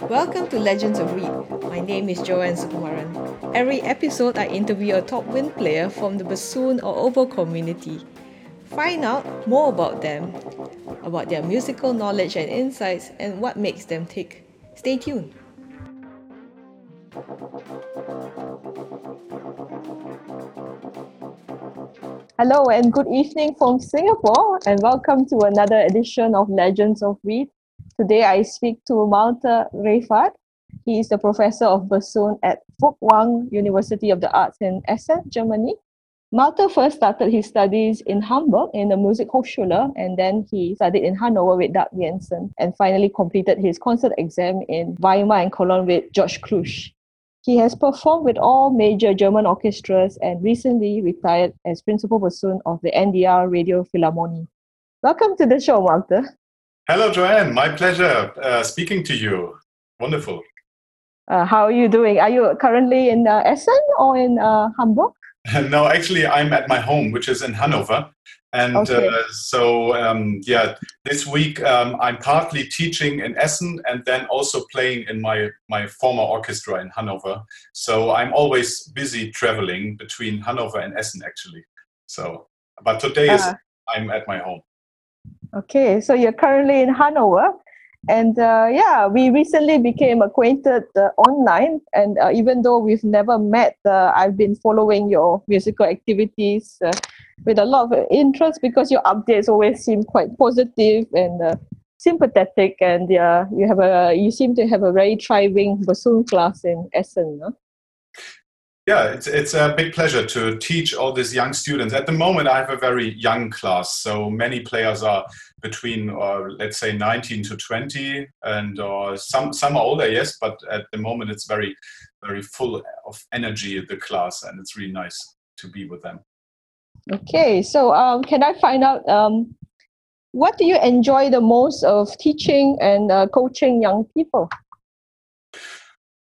Welcome to Legends of Reed. My name is Joanne Sukumaran. Every episode, I interview a top wind player from the bassoon or oboe community. Find out more about them, about their musical knowledge and insights, and what makes them tick. Stay tuned. Hello and good evening from Singapore, and welcome to another edition of Legends of Reed. Today I speak to Malte Reifert. He is the professor of bassoon at Folkwang University of the Arts in Essen, Germany. Malte first started his studies in Hamburg in the Musikhochschule and then he studied in Hanover with Dag Jensen and finally completed his concert exam in Weimar and Cologne with George Klütsch. He has performed with all major German orchestras and recently retired as principal bassoon of the NDR Radio Philharmonie. Welcome to the show, Malte. Hello, Joanne. My pleasure uh, speaking to you. Wonderful. Uh, how are you doing? Are you currently in uh, Essen or in uh, Hamburg? no, actually, I'm at my home, which is in Hanover. And okay. Uh, so, um, yeah, this week um, I'm partly teaching in Essen and then also playing in my, my former orchestra in Hanover. So I'm always busy traveling between Hanover and Essen, actually. So, but today is uh-huh. I'm at my home. Okay, so you're currently in Hanover. And uh, yeah, we recently became acquainted uh, online. And uh, even though we've never met, uh, I've been following your musical activities uh, with a lot of interest because your updates always seem quite positive and uh, sympathetic. And you have a you seem to have a very thriving bassoon class in Essen. Huh? Yeah, it's, it's a big pleasure to teach all these young students. At the moment, I have a very young class, so many players are between, uh, let's say, 19 to 20, and uh, some some are older, yes, but at the moment it's very, very full of energy the class, and it's really nice to be with them. Okay, so um, can I find out um, what do you enjoy the most of teaching and uh, coaching young people?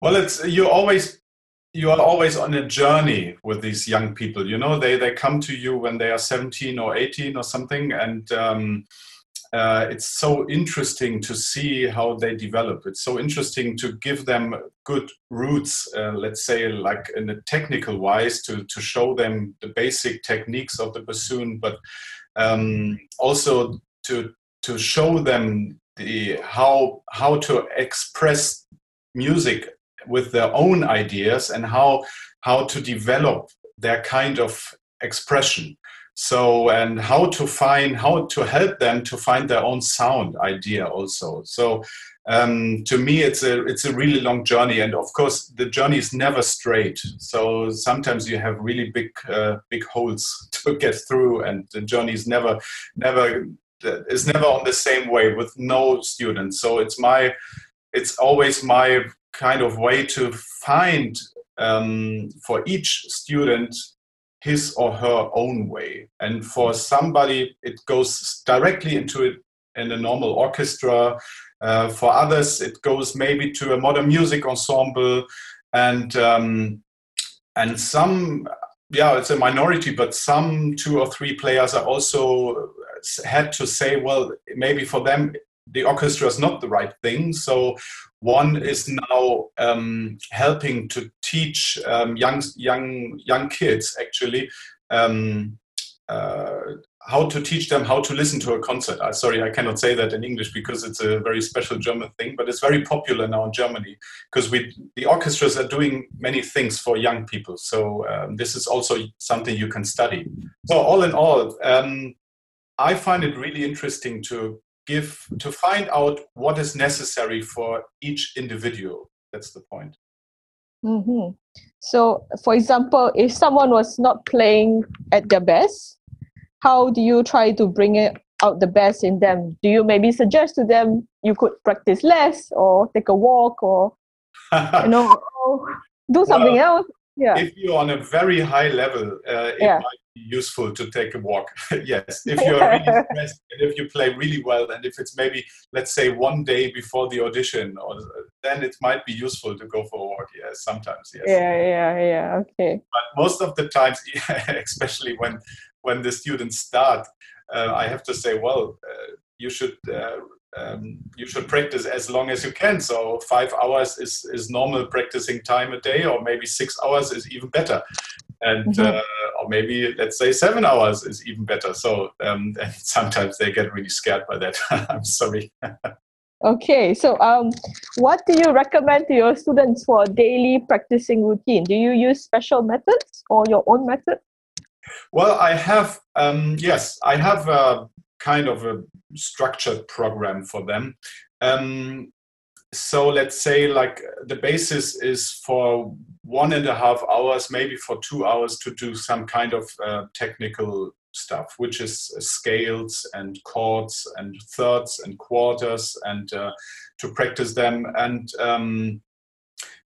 Well, it's you always you are always on a journey with these young people you know they they come to you when they are 17 or 18 or something and um, uh, it's so interesting to see how they develop. It's so interesting to give them good roots uh, let's say like in a technical wise to to show them the basic techniques of the bassoon but um, also to to show them the how how to express music with their own ideas and how how to develop their kind of expression. So and how to find how to help them to find their own sound idea also. So um, to me it's a it's a really long journey. And of course the journey is never straight. So sometimes you have really big uh, big holes to get through. And the journey is never never is never on the same way with no students. So it's my it's always my kind of way to find um, for each student his or her own way. And for somebody, it goes directly into it in a normal orchestra. Uh, for others, it goes maybe to a modern music ensemble, and um, and some, yeah, it's a minority, but some two or three players are also had to say, well, maybe for them the orchestra is not the right thing. So one is now um, helping to teach um, young young young kids actually um, uh, how to teach them how to listen to a concert. Uh, sorry, I cannot say that in English because it's a very special German thing, but it's very popular now in Germany because we the orchestras are doing many things for young people. So um, this is also something you can study. So all in all, um, I find it really interesting to give to find out what is necessary for each individual. That's the point. Mm-hmm. so for example if someone was not playing at their best how do you try to bring it out the best in them? Do you maybe suggest to them you could practice less or take a walk or you know do something well, else yeah if you're on a very high level uh, it yeah. might be useful to take a walk. yes, if you're really stressed and if you play really well, and if it's maybe let's say one day before the audition, or then it might be useful to go for a walk. Yes, sometimes. Yes. Yeah, yeah, yeah. Okay. But most of the times, especially when when the students start, uh, I have to say, well, uh, you should uh, um, you should practice as long as you can. So five hours is, is normal practicing time a day, or maybe six hours is even better. And mm-hmm. uh, or maybe let's say seven hours is even better. So um, and sometimes they get really scared by that. I'm sorry. okay, so um, what do you recommend to your students for daily practicing routine? Do you use special methods or your own method? Well, I have um, yes, I have a kind of a structured program for them. Um, so let's say like the basis is for one and a half hours, maybe for two hours to do some kind of uh, technical stuff, which is scales and chords and thirds and quarters and uh, to practice them. And um,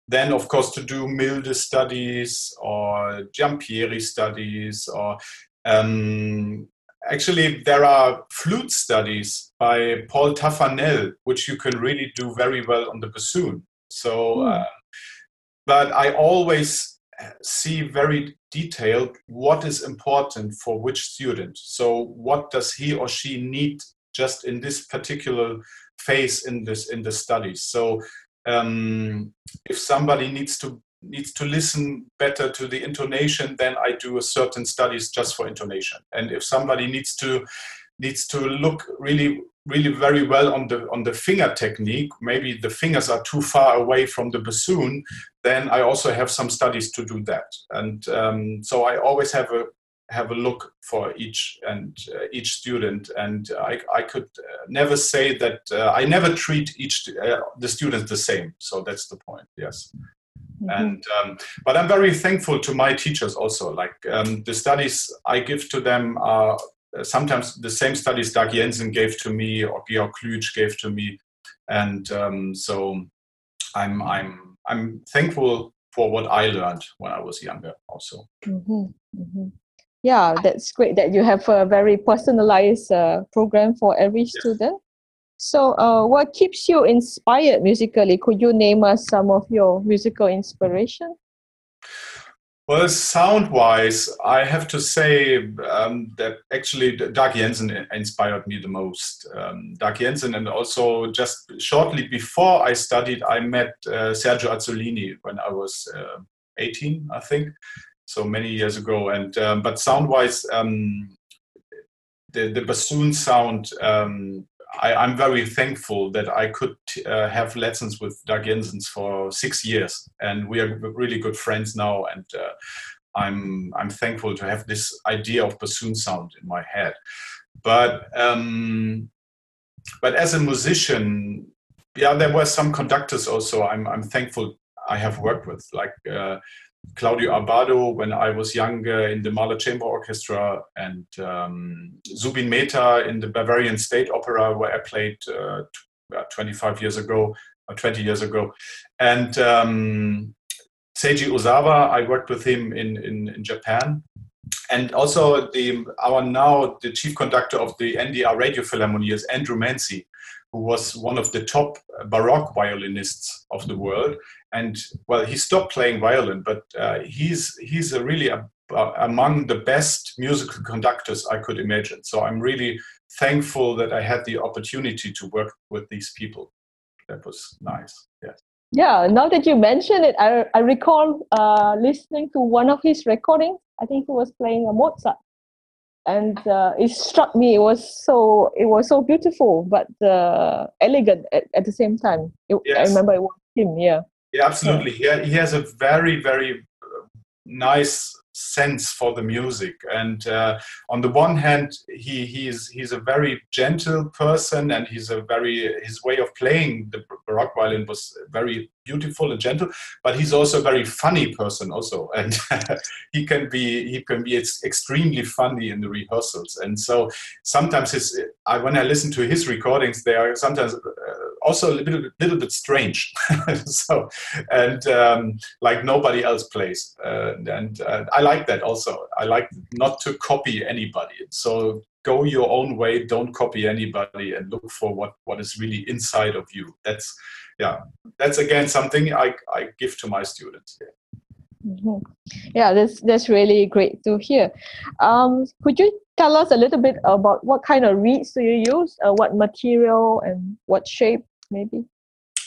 then, of course, to do Milde studies or Giampieri studies or um, actually there are flute studies by Paul Taffanel, which you can really do very well on the bassoon. So, mm. uh, but I always see very detailed what is important for which student. So, what does he or she need just in this particular phase in this in the studies? So, um, if somebody needs to needs to listen better to the intonation, then I do a certain studies just for intonation. And if somebody needs to needs to look really really very well on the on the finger technique maybe the fingers are too far away from the bassoon then i also have some studies to do that. And um, so i always have a have a look for each and uh, each student. And i, I could uh, never say that uh, i never treat each uh, the students the same. So that's the point yes Mm-hmm. And um, but I'm very thankful to my teachers also. Like um, the studies I give to them are sometimes the same studies Dag Jensen gave to me or Georg Klütsch gave to me, and um, so I'm I'm I'm thankful for what I learned when I was younger also. Mm-hmm. Mm-hmm. Yeah, that's great that you have a very personalized uh, program for every student. So, uh, what keeps you inspired musically? Could you name us some of your musical inspiration? Well, sound wise, I have to say um, that actually Dag Jensen inspired me the most. Um, Dag Jensen, and also just shortly before I studied, I met uh, Sergio Azzolini when I was uh, 18, I think, so many years ago. And um, but sound wise, um, the, the bassoon sound um, I, am very thankful that I could uh, have lessons with Dag Jensens for six years, and we are really good friends now. And uh, I'm I'm thankful to have this idea of bassoon sound in my head. But um, but as a musician, yeah, there were some conductors also. I'm I'm thankful I have worked with, like uh, Claudio Abbado when I was younger in the Mahler Chamber Orchestra, and um, Zubin Mehta in the Bavarian State Opera, where I played uh, 25 years ago or 20 years ago. And um, Seiji Ozawa, I worked with him in, in, in Japan. And also the our now the chief conductor of the NDR Radio Philharmonie is Andrew Manze, who was one of the top Baroque violinists of the world and well, he stopped playing violin, but uh, he's he's a really a, a, among the best musical conductors I could imagine. So I'm really thankful that I had the opportunity to work with these people. That was nice. Yes. Yeah. Now that you mention it, I I recall uh, listening to one of his recordings. I think he was playing a Mozart and uh, it struck me it was so it was so beautiful but uh, elegant at, at the same time it, yes. i remember it was him yeah yeah, absolutely. He, he has a very, very nice sense for the music. And uh, on the one hand he he's he's a very gentle person and he's a very his way of playing the baroque violin was very beautiful and gentle but he's also a very funny person also. And he can be he can be extremely funny in the rehearsals. And so sometimes his I, when i listen to his recordings they are sometimes uh, also a little, little bit strange. So and um, like nobody else plays. Uh, and uh, i like that also. I like not to copy anybody. So go your own way. Don't copy anybody and look for what what is really inside of you. That's yeah. That's again something i i give to my students. Mm-hmm. Yeah, that's that's really great to hear. Um, could you tell us a little bit about what kind of reeds do you use? Uh, what material and what shape, maybe?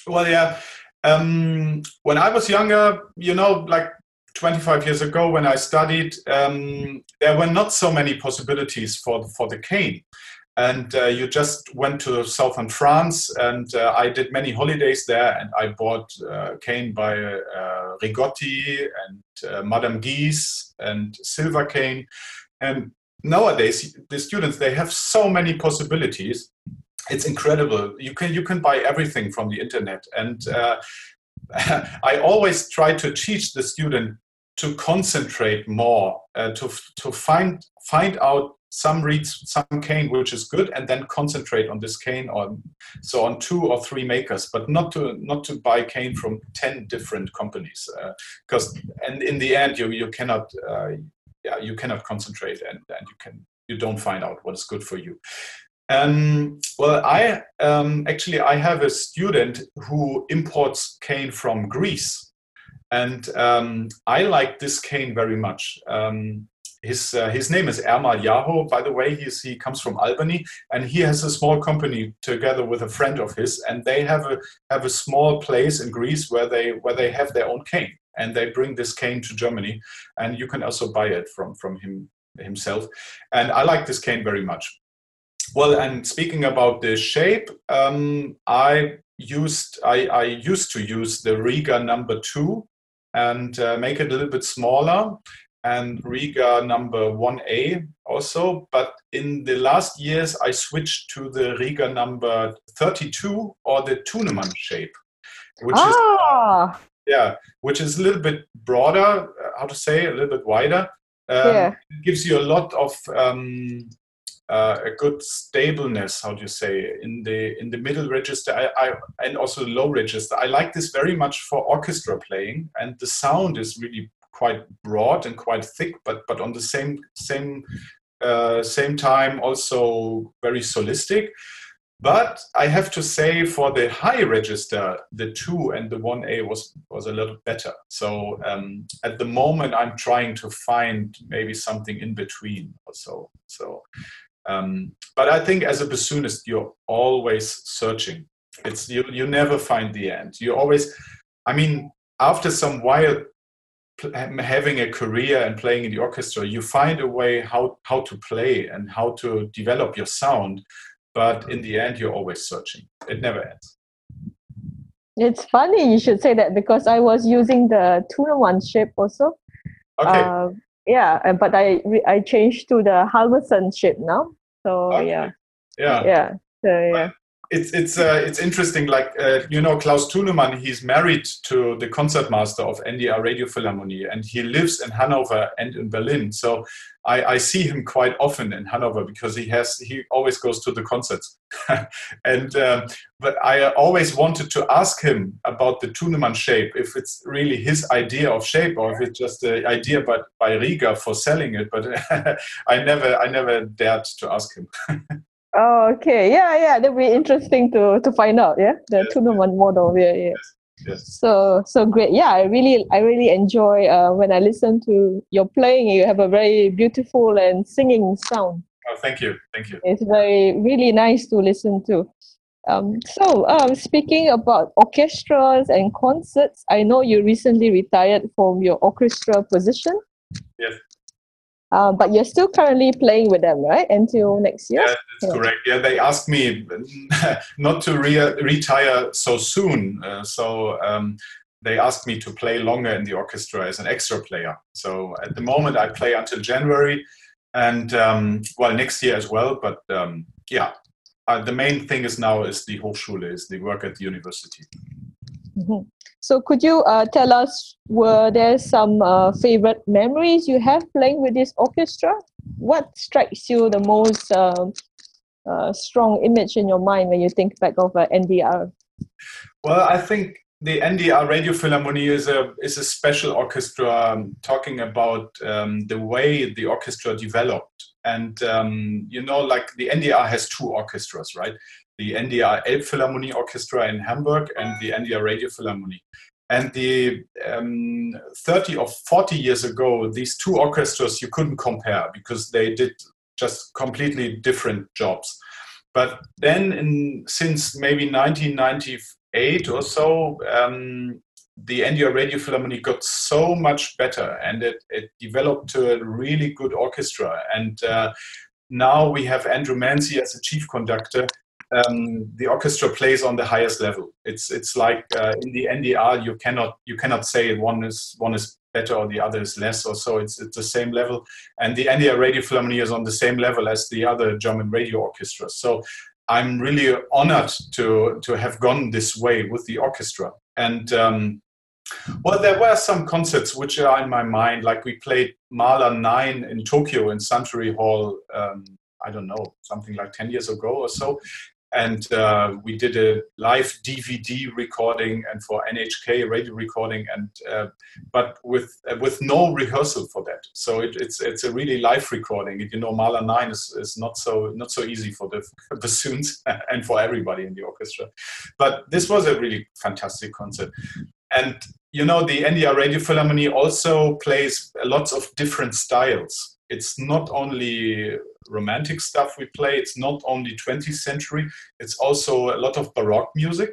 Well, yeah. Um, when I was younger, you know, like 25 years ago when I studied, um, there were not so many possibilities for for the cane and uh, you just went to southern France, and uh, I did many holidays there, and I bought uh, cane by uh, Rigotti and uh, Madame Guise and Silver cane, and nowadays the students they have so many possibilities. It's incredible. You can you can buy everything from the internet, and uh, I always try to teach the student to concentrate more, to to find find out some reeds some cane which is good and then concentrate on this cane or so on two or three makers but not to not to buy cane from 10 different companies because uh, and in the end you you cannot uh, yeah you cannot concentrate and, and you can you don't find out what is good for you um, well i um, actually i have a student who imports cane from greece. And um, i like this cane very much. Um, his uh, his name is Ermal Yaho. By the way, he's, he comes from Albany, and he has a small company together with a friend of his, and they have a have a small place in Greece where they where they have their own cane, and they bring this cane to Germany, and you can also buy it from from him himself, and I like this cane very much. Well, and speaking about the shape, um, I used I, I used to use the Rieger number two and uh, make it a little bit smaller and Rieger number 1A also. But in the last years, I switched to the Rieger number 32 or the Thunemann shape, which ah. is yeah, which is a little bit broader. Uh, how to say a little bit wider. Um, yeah. Gives you a lot of um, uh, a good stableness. How do you say in the in the middle register? I, I, and also the low register. I like this very much for orchestra playing, and the sound is really quite broad and quite thick, but but on the same same uh, same time also very solistic. But I have to say, for the high register, the two and the one A was was a little better. So um, at the moment, I'm trying to find maybe something in between. Also, so. Um, but I think as a bassoonist, you're always searching. It's you. You never find the end. You always. I mean, after some while, having a career and playing in the orchestra, you find a way how, how to play and how to develop your sound. But in the end, you're always searching. It never ends. It's funny you should say that because I was using the Thunemann shape also. Okay. Uh, yeah, uh, but I I changed to the Halverson ship now. So okay. yeah. Yeah. Yeah. So yeah it's it's uh, it's interesting. Like uh, you know, Klaus Thunemann, he's married to the concertmaster of NDR Radio Philharmonie, and he lives in Hanover and in Berlin. So I, I see him quite often in Hanover because he has he always goes to the concerts. and um, but I always wanted to ask him about the Thunemann shape, if it's really his idea of shape or if it's just an idea by, by Rieger for selling it. But I never I never dared to ask him. Oh, okay. Yeah, yeah. That'd be interesting to to find out. Yeah, the yes, Thunemann model. Yeah, yeah. Yes, yes. So so great. Yeah, I really I really enjoy uh, when I listen to your playing. You have a very beautiful and singing sound. Oh, thank you, thank you. It's very really nice to listen to. Um, so um, speaking about orchestras and concerts, I know you recently retired from your orchestra position. Yes. Uh, but you're still currently playing with them, right? Until next year? Yeah, that's yeah. correct. Yeah, they asked me not to re- retire so soon. Uh, so um, they asked me to play longer in the orchestra as an extra player. So at the moment, I play until January and, um, well, next year as well. But um, yeah, uh, the main thing is now is the Hochschule, is the work at the university. Mm-hmm. So could you uh, tell us, were there some uh, favorite memories you have playing with this orchestra? What strikes you the most um, uh, strong image in your mind when you think back of uh, NDR? Well, I think the NDR Radio Philharmonie is a is a special orchestra um, talking about um, the way the orchestra developed. And um, you know, like the NDR has two orchestras, right? The NDR Elbphilharmonie Orchestra in Hamburg and the NDR Radio Philharmonie. And the um, 30 or 40 years ago, these two orchestras you couldn't compare because they did just completely different jobs. But then, in, since maybe 1998 or so, um, the NDR Radio Philharmonic got so much better and it, it developed to a really good orchestra. And uh, now we have Andrew Manze as a chief conductor. Um, the orchestra plays on the highest level. It's it's like uh, in the NDR you cannot you cannot say one is one is better or the other is less or so. It's it's the same level, and the NDR Radio Philharmonic is on the same level as the other German radio orchestras. So I'm really honored to to have gone this way with the orchestra. And um, well, there were some concerts which are in my mind, like we played Mahler 9 in Tokyo in Suntory Hall, um, I don't know, something like 10 years ago or so. And uh, we did a live DVD recording and for NHK radio recording, and uh, but with uh, with no rehearsal for that. So it, it's it's a really live recording. You know, Mahler nine is, is not so not so easy for the bassoons and for everybody in the orchestra. But this was a really fantastic concert. And you know, the NDR Radio Philharmonic also plays lots of different styles. It's not only romantic stuff we play, it's not only 20th century, it's also a lot of Baroque music.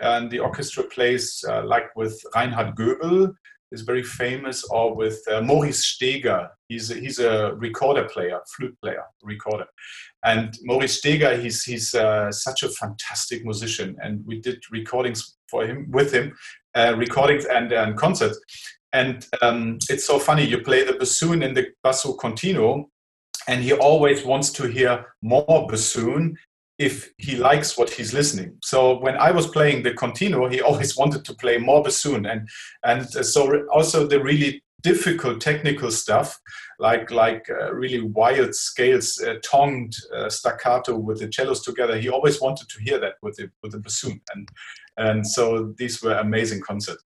And the orchestra plays uh, like with Reinhard Goebel, is very famous, or with uh, Maurice Steger. He's a, he's a recorder player, flute player, recorder. And Maurice Steger, he's he's uh, such a fantastic musician, and we did recordings for him with him uh, recordings and, and concerts. And um, it's so funny. You play the bassoon in the basso continuo, and he always wants to hear more bassoon if he likes what he's listening. So when I was playing the continuo, he always wanted to play more bassoon, and and so also the really difficult technical stuff, like like uh, really wild scales, uh, tongued uh, staccato with the cellos together. He always wanted to hear that with the with the bassoon, and and so these were amazing concerts.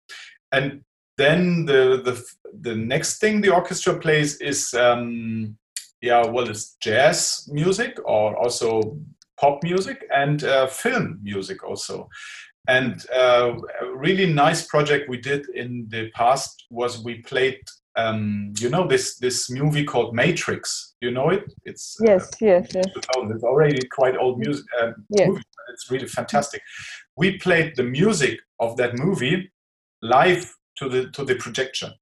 And then the the the next thing the orchestra plays is um, yeah well it's jazz music or also pop music and uh, film music also. And uh, a really nice project we did in the past was we played um, you know this this movie called Matrix. You know it? It's yes, uh, yes, yes. It's already quite old music. Uh, yes. movie. It's really fantastic. We played the music of that movie live to the to the projection.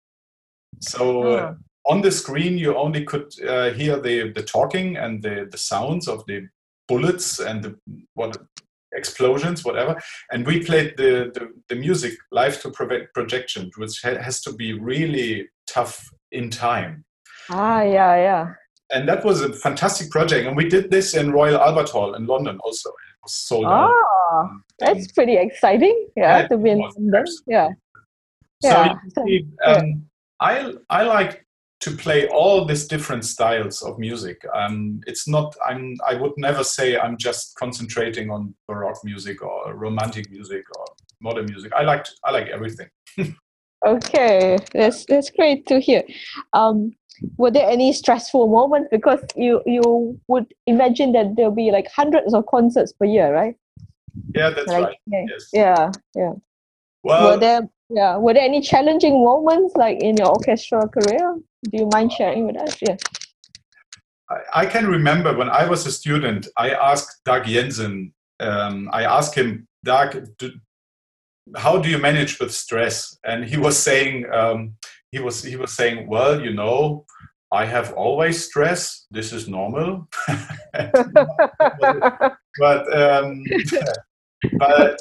So uh, on the screen, you only could uh, hear the the talking and the the sounds of the bullets and the what explosions, whatever. And we played the, the, the music live to projection, which ha- has to be really tough in time. Ah, yeah, yeah. And that was a fantastic project. And we did this in Royal Albert Hall in London also. It was sold ah, out. that's pretty exciting. Yeah, yeah to be in London. Yeah. Yeah. So, um, I, I like to play all these different styles of music. Um, it's not. I'm. I would never say I'm just concentrating on baroque music or romantic music or modern music. I like. I like everything. okay, that's that's great to hear. Um, were there any stressful moments because you you would imagine that there'll be like hundreds of concerts per year, right? Yeah, that's like, right. Yeah, yes. yeah, yeah. Well, were there yeah were there any challenging moments like in your orchestral career? Do you mind sharing with us? Yeah. I, can remember when I was a student, I asked Dag Jensen, um, I asked him, Dag, do, how do you manage with stress? And he was saying, um, he was he was saying, well, you know, I have always stress. This is normal. but um, but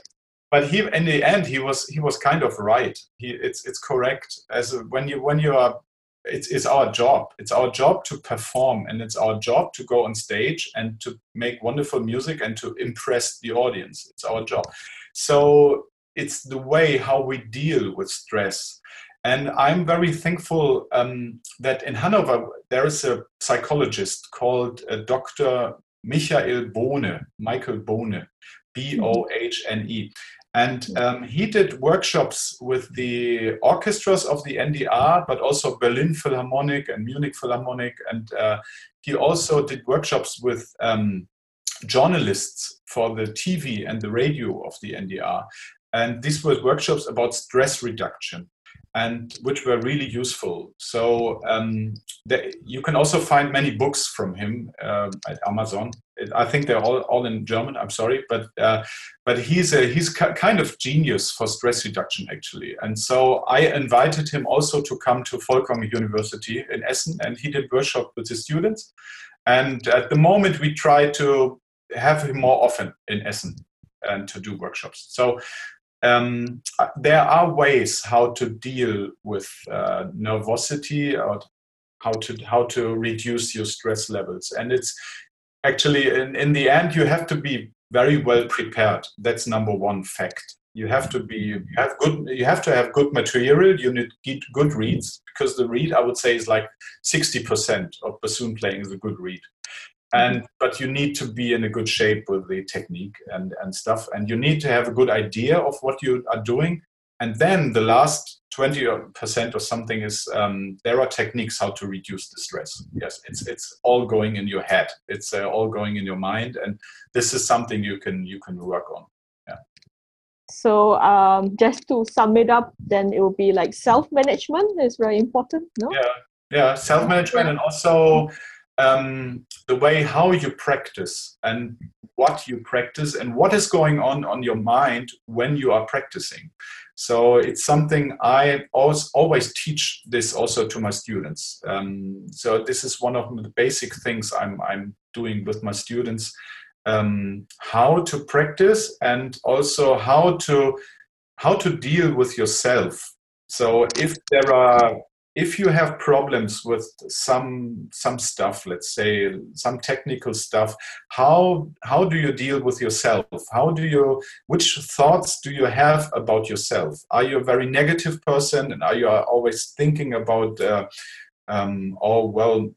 but he in the end he was he was kind of right. He it's it's correct as a, when you when you are it's, it's our job. It's our job to perform and it's our job to go on stage and to make wonderful music and to impress the audience. It's our job. So it's the way how we deal with stress. And I'm very thankful um, that in Hanover there is a psychologist called uh, Dr. Michael Bohne, Michael Bohne, B O H N E. And um, he did workshops with the orchestras of the NDR, but also Berlin Philharmonic and Munich Philharmonic. And uh, he also did workshops with um, journalists for the TV and the radio of the NDR. and these were workshops about stress reduction and which were really useful. So um, you can also find many books from him uh, at Amazon. I think they're all, all in German. I'm sorry, but uh, but he's a he's kind of genius for stress reduction actually. And so I invited him also to come to Folkwang University in Essen, and he did workshop with the students. And at the moment, we try to have him more often in Essen and to do workshops. So um, there are ways how to deal with uh, nervosity or how to how to reduce your stress levels. And it's actually in, in the end you have to be very well prepared. That's number one fact. You have to be you have good you have to have good material. You need good reeds because the reed i would say is like 60% of bassoon playing is a good reed and but you need to be in a good shape with the technique and and stuff. And you need to have a good idea of what you are doing. And then the last 20% or something is um, there are techniques how to reduce the stress. Yes it's it's all going in your head. It's uh, all going in your mind. And this is something you can you can work on. Yeah. So um, just to sum it up then it will be like self-management is very important no? Yeah. Yeah self-management and also um, the way how you practice and what you practice and what is going on on your mind when you are practicing. So it's something I always, always teach this also to my students. Um, so this is one of the basic things I'm, I'm doing with my students, um, how to practice and also how to how to deal with yourself. So if there are if you have problems with some some stuff let's say some technical stuff how how do you deal with yourself? How do you which thoughts do you have about yourself? Are you a very negative person? And are you always thinking about uh, um, oh well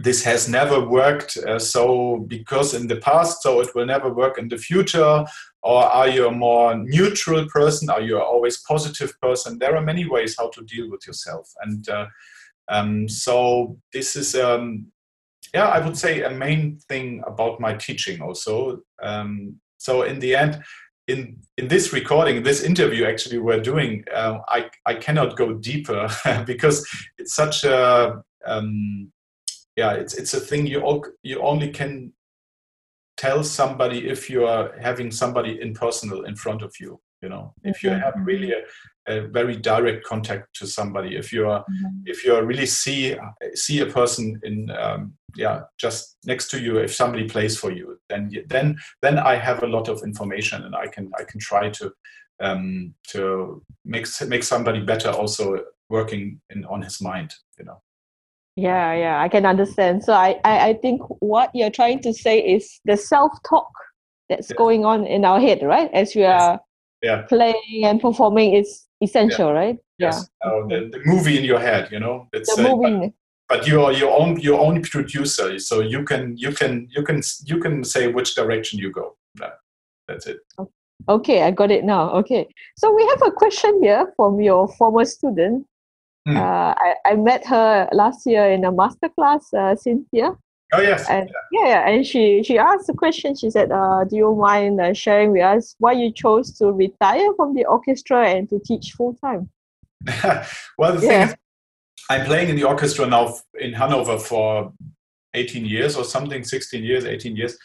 this has never worked uh, so because in the past so it will never work in the future or are you a more neutral person? Are you always positive person? There are many ways how to deal with yourself. And uh, um, so this is um, yeah i would say a main thing about my teaching also. Um, so in the end in in this recording this interview actually we're doing uh, i i cannot go deeper because it's such a um, yeah, it's it's a thing you all, you only can tell somebody if you are having somebody in personal in front of you. You know, if you have really a, a very direct contact to somebody, if you are mm-hmm. if you are really see see a person in um, yeah just next to you, if somebody plays for you, then then then I have a lot of information and I can I can try to um, to make make somebody better also working in on his mind. You know. Yeah, yeah, I can understand. So I, I, I think what you're trying to say is the self-talk that's yeah. going on in our head, right? As we are yeah. playing and performing is essential, yeah. right? Yes. Yeah. Oh, the, the movie in your head, you know. It's, the uh, movie. But, but you're your own your own producer, so you can you can you can you can say which direction you go. That's it. Okay, I got it now. Okay, so we have a question here from your former student Mm. Uh, I, I met her last year in a masterclass, uh, Cynthia. Oh yes. And yeah, yeah, and she she asked a question. She said, uh, "Do you mind uh, sharing with us why you chose to retire from the orchestra and to teach full time?" well, the yeah. thing is, I'm playing in the orchestra now in Hanover for 18 years or something 16 years 18 years.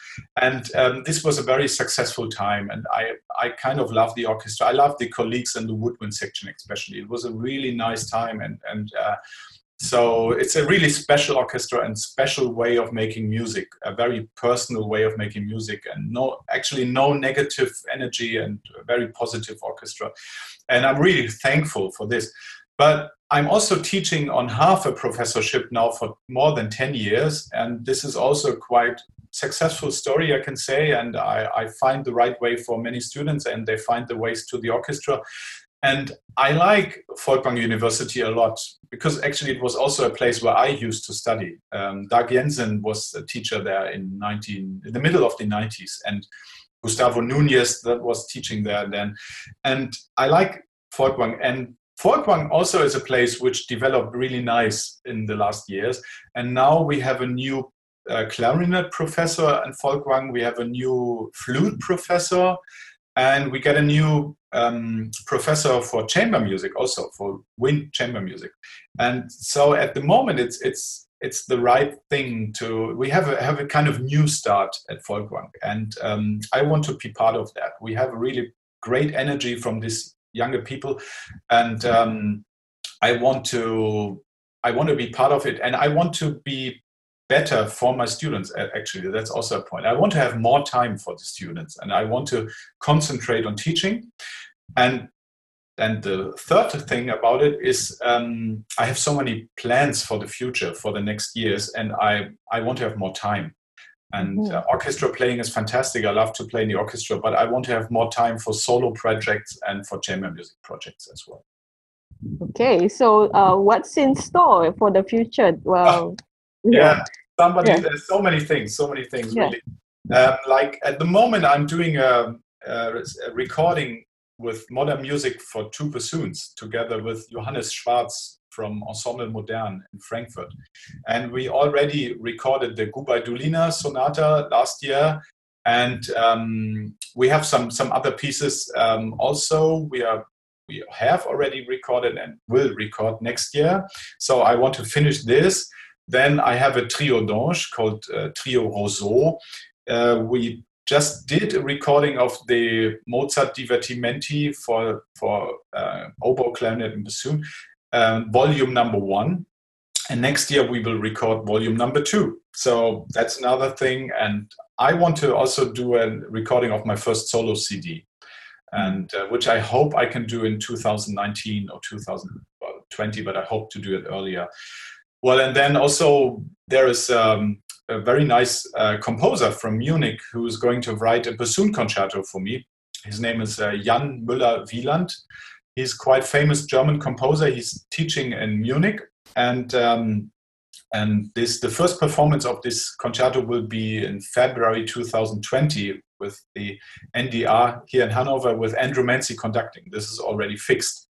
And um, this was a very successful time and i i kind of love the orchestra. I love the colleagues in the woodwind section especially. It was a really nice time and and uh, so it's a really special orchestra and special way of making music a very personal way of making music and no actually no negative energy and very positive orchestra. And i'm really thankful for this. But I'm also teaching on half a professorship now for more than 10 years. And this is also quite successful story, I can say. And I, I find the right way for many students and they find the ways to the orchestra. And I like Folkwang University a lot because actually it was also a place where I used to study. Um, Dag Jensen was a teacher there in 19, in the middle of the 90s. And Gustavo Nunez that was teaching there then. And I like Folkwang. And Folkwang also is a place which developed really nice in the last years. And now we have a new uh, clarinet professor in Folkwang. We have a new flute professor. and we get a new um, professor for chamber music, also for wind chamber music. And so at the moment, it's it's it's the right thing to. We have a have a kind of new start at Folkwang, and um, I want to be part of that. We have a really great energy from these younger people, and um, I want to I want to be part of it, and I want to be better for my students actually. That's also a point. I want to have more time for the students. And i want to concentrate on teaching. And and the third thing about it is um, i have so many plans for the future for the next years. And i i want to have more time and mm-hmm. uh, orchestra playing is fantastic i love to play in the orchestra but i want to have more time for solo projects and for chamber music projects as well okay so uh, what's in store for the future well yeah somebody yeah. there's so many things so many things yeah. really um, like at the moment i'm doing a, a, recording with modern music for two bassoons together with johannes schwarz from ensemble modern in frankfurt. And we already recorded the gubaidulina sonata last year. And um, we have some some other pieces um, also we are we have already recorded and will record next year. So i want to finish this. Then I have a trio d'anches called uh, Trio Roseau. Uh, we just did a recording of the Mozart Divertimenti for, for uh, oboe, clarinet, and bassoon, um, volume number one. And next year we will record volume number two. So that's another thing. And I want to also do a recording of my first solo CD, and uh, which I hope I can do in 2019 or 2020, but I hope to do it earlier. Well, and then also there is um, a very nice uh, composer from Munich who is going to write a bassoon concerto for me. His name is uh, Jan Müller-Wieland. He's quite famous German composer. He's teaching in Munich, and um, and this the first performance of this concerto will be in February 2020 with the NDR here in Hanover with Andrew Manze conducting. This is already fixed.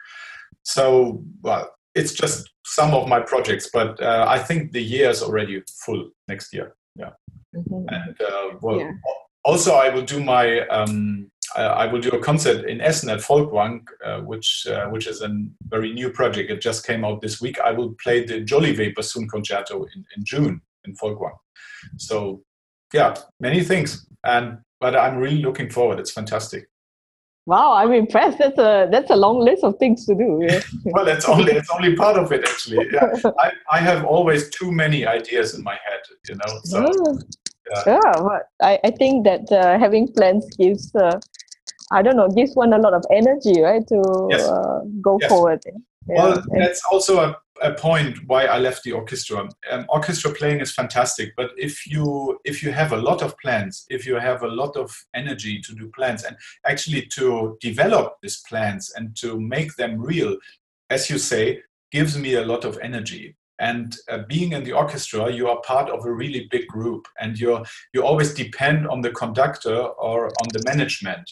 So, well, it's just some of my projects, but uh, I think the year is already full next year. Yeah, mm-hmm. and uh, well, yeah. also I will do my um, I will do a concert in Essen at Folkwang, uh, which uh, which is a very new project. It just came out this week. I will play the Jolivet bassoon concerto in, in June in Folkwang. So yeah, many things, and but I'm really looking forward. It's fantastic. Wow, I'm impressed. That's a that's a long list of things to do. Yeah. well, it's only it's only part of it actually. Yeah. I, I have always too many ideas in my head, you know. So, yeah. yeah, but I, I think that uh, having plans gives uh, I don't know gives one a lot of energy, right, to yes. uh, go yes. forward. Yeah. Well, that's also a a point why I left the orchestra. Um, orchestra playing is fantastic, but if you if you have a lot of plans, if you have a lot of energy to do plans, and actually to develop these plans and to make them real, as you say, gives me a lot of energy. And uh, being in the orchestra, you are part of a really big group, and you you always depend on the conductor or on the management.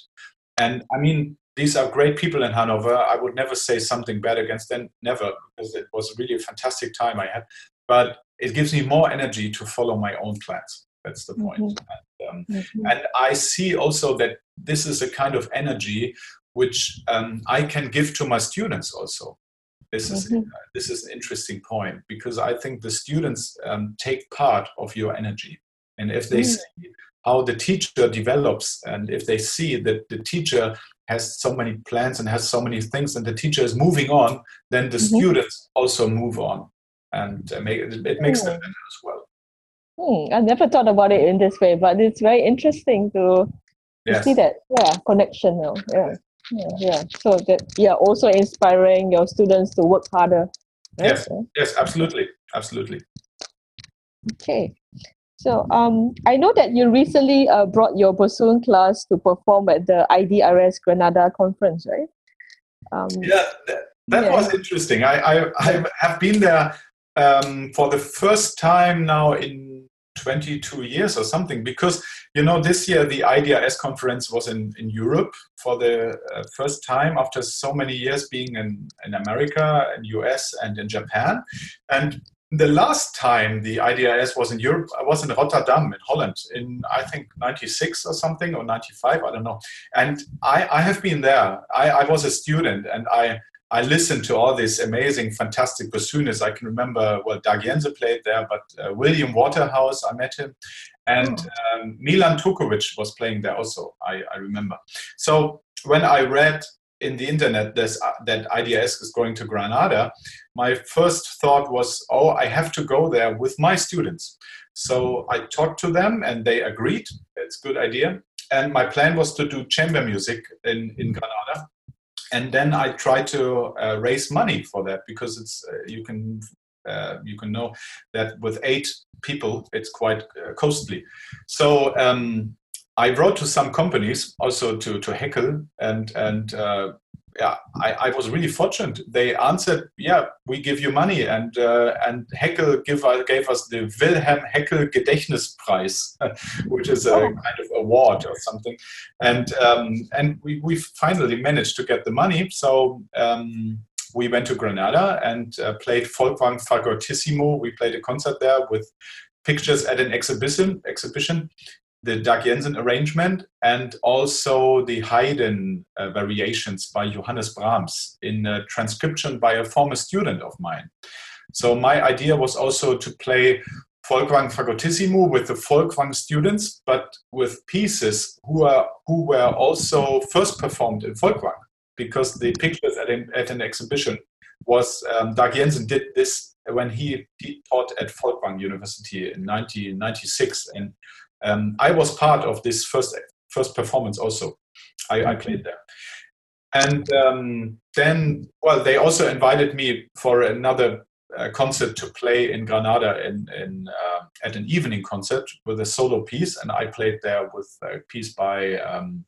And I mean, these are great people in Hanover. I would never say something bad against them, never, because it was really a fantastic time I had. But it gives me more energy to follow my own plans. That's the point. Mm-hmm. And, um, mm-hmm. and, I see also that this is a kind of energy which um, I can give to my students also. This is mm-hmm. uh, this is an interesting point because I think the students um, take part of your energy, and if they mm. see how the teacher develops, and if they see that the teacher has so many plans and has so many things and the teacher is moving on then the mm-hmm. students also move on and make, it makes mm. them better as well hmm. i never thought about it in this way but it's very interesting to, yes. to see that yeah connection now yeah. yeah yeah so that yeah also inspiring your students to work harder right? yes yes absolutely absolutely okay so um, I know that you recently uh, brought your bassoon class to perform at the IDRS Granada conference, right? Um, yeah, that, that yeah. was interesting. I, I, I have been there um, for the first time now in 22 years or something because you know this year the idrs conference was in, in europe for the uh, first time after so many years being in, in america and us and in japan and the last time the IDRS was in Europe, I was in Rotterdam in Holland in I think 96 or something or 95, I don't know. And I, I have been there. I, I was a student and I I listened to all these amazing, fantastic bassoonists. I can remember, well, Dag Jensen played there, but uh, William Waterhouse, I met him. And oh. um, Milan Turkovic was playing there also, I, I remember. So when I read in the internet this, uh, that IDRS is going to Granada, my first thought was, oh, I have to go there with my students. So I talked to them and they agreed. It's a good idea. And my plan was to do chamber music in, in Granada. And then I tried to uh, raise money for that because it's uh, you can uh, you can know that with eight people it's quite uh, costly. So um, I wrote to some companies, also to to Heckel, and and uh, yeah, I, I, was really fortunate. They answered, "Yeah, we give you money," and uh, and Heckel give, gave us the Wilhelm Heckel Gedächtnispreis, which is a oh. kind of award or something, and um, and we we finally managed to get the money. So. Um, we went to Granada and uh, played Folkwang Fagotissimo. We played a concert there with pictures at an exhibition exhibition the Dag Jensen arrangement and also the Haydn uh, variations by Johannes Brahms in a transcription by a former student of mine. So my idea was also to play Folkwang Fagotissimo with the Folkwang students, but with pieces who are who were also first performed in Folkwang, because the pictures at an, at an exhibition was um, Jensen did this when he, he taught at Folkwang University in 1996, and um, I was part of this first first performance also. I, I played there, and um, then well, they also invited me for another uh, concert to play in Granada in, in uh, at an evening concert with a solo piece, and I played there with a piece by um,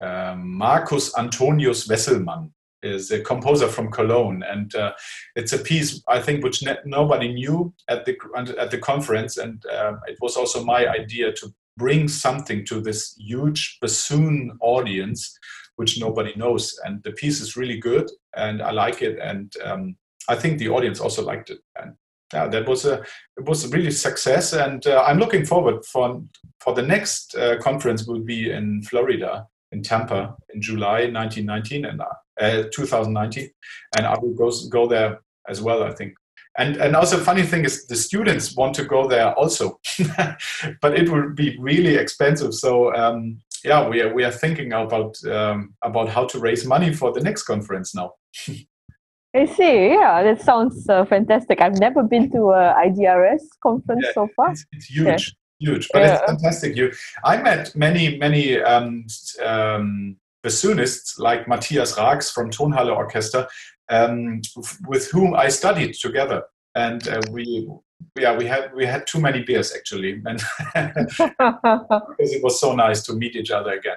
uh, Marcus Antonius Wesselmann, is a composer from Cologne, and uh, it's a piece I think which ne- nobody knew at the at the conference, and uh, it was also my idea to bring something to this huge bassoon audience, which nobody knows, and the piece is really good, and I like it, and um, I think the audience also liked it, and yeah, that was a it was a really success, and uh, I'm looking forward for for the next uh, conference will be in Florida in Tampa in July 1919 and uh, 2019, and I will go go there as well. I think. And and also funny thing is the students want to go there also, but it will be really expensive. So um, yeah, we are we are thinking about um, about how to raise money for the next conference now. I see. Yeah, that sounds uh, fantastic. I've never been to a IDRS conference yeah, so far. It's, it's huge. Yeah huge but yeah. it's fantastic you i met many many um, um, bassoonists like matthias Rácz from tonhalle orchestra um, with whom i studied together. And uh, we yeah we had we had too many beers actually. And because it was so nice to meet each other again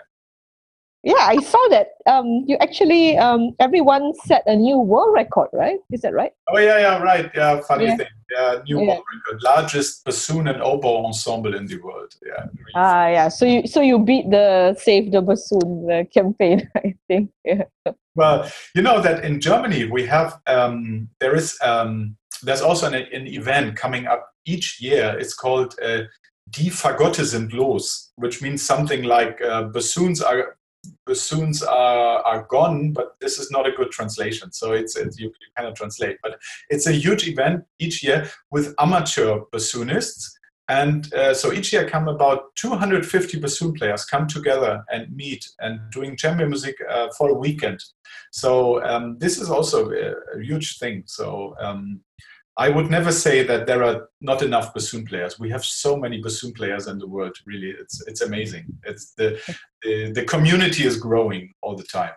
yeah, I saw that. Um, you actually, um, everyone set a new world record, right? Is that right? Oh yeah, yeah, right. Yeah, funny yeah. thing. Yeah, new yeah. world record, largest bassoon and oboe ensemble in the world. Yeah. Really ah, yeah. So you, so you beat the Save the Bassoon uh, campaign, I think. Yeah. Well, you know that in Germany we have um, there is um, there's also an, an event coming up each year. It's called. Uh, Die Fagotte sind los, which means something like uh, bassoons are bassoons are, are gone, but this is not a good translation. So it's, it's you, you, cannot translate. But it's a huge event each year with amateur bassoonists. And uh, so each year come about 250 bassoon players come together and meet and doing chamber music uh, for a weekend. So um, this is also a, a huge thing. So um, I would never say that there are not enough bassoon players. We have so many bassoon players in the world. Really, it's it's amazing. It's the the, the community is growing all the time.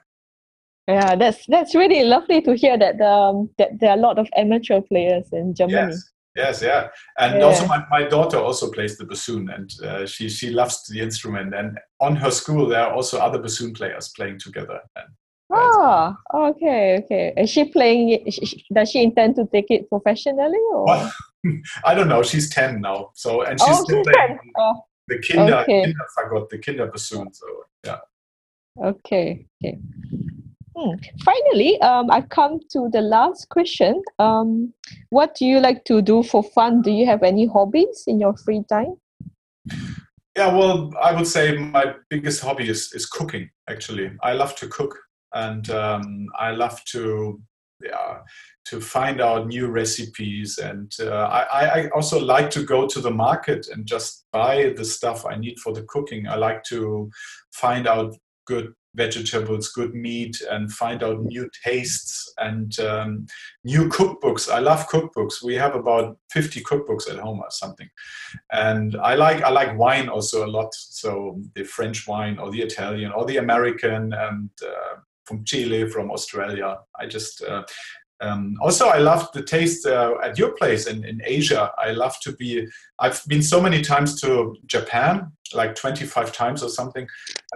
Yeah, that's that's really lovely to hear that um, that there are a lot of amateur players in Germany. Yes. Yes, yeah, and yeah. also my, my daughter also plays the bassoon, and uh, she she loves the instrument. And on her school, there are also other bassoon players playing together. And Oh, okay, okay. Is she playing? Does she intend to take it professionally? Or? Well, I don't know. She's ten now, so and she's oh, still she's playing oh, the Kinder okay. Kinderfagott, the Kinder bassoon. So yeah. Okay. Okay. Hmm. Finally, um, I come to the last question. Um, what do you like to do for fun? Do you have any hobbies in your free time? Yeah, well, I would say my biggest hobby is, is cooking, actually. I love to cook and um, I love to yeah, to find out new recipes. And uh, I, I also like to go to the market and just buy the stuff I need for the cooking. I like to find out good vegetables, good meat, and find out new tastes and um, new cookbooks. I love cookbooks. We have about 50 cookbooks at home or something, and I like I like wine also a lot. So the French wine or the Italian or the American and uh, from Chile, from Australia. I just uh, um, also I love the taste uh, at your place in, in Asia. I love to be. I've been so many times to Japan, like 25 times or something,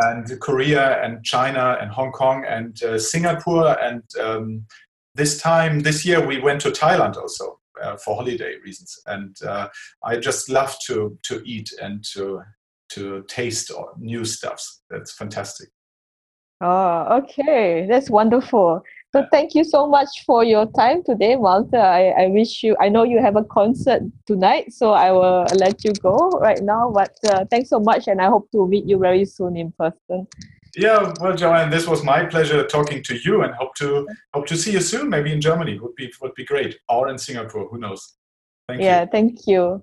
and Korea and China and Hong Kong and uh, Singapore and um, this time this year we went to Thailand also. Uh, for holiday reasons, and uh, I just love to to eat and to to taste new stuffs. That's fantastic. Oh, okay. That's wonderful. So thank you so much for your time today, Malte. I, I wish you, I know you have a concert tonight, so I will let you go right now. But uh, thanks so much, and I hope to meet you very soon in person. Yeah, well, Joanne, this was my pleasure talking to you, and hope to hope to see you soon. Maybe in Germany would be would be great, or in Singapore. Who knows? Thank you. yeah, you. thank you.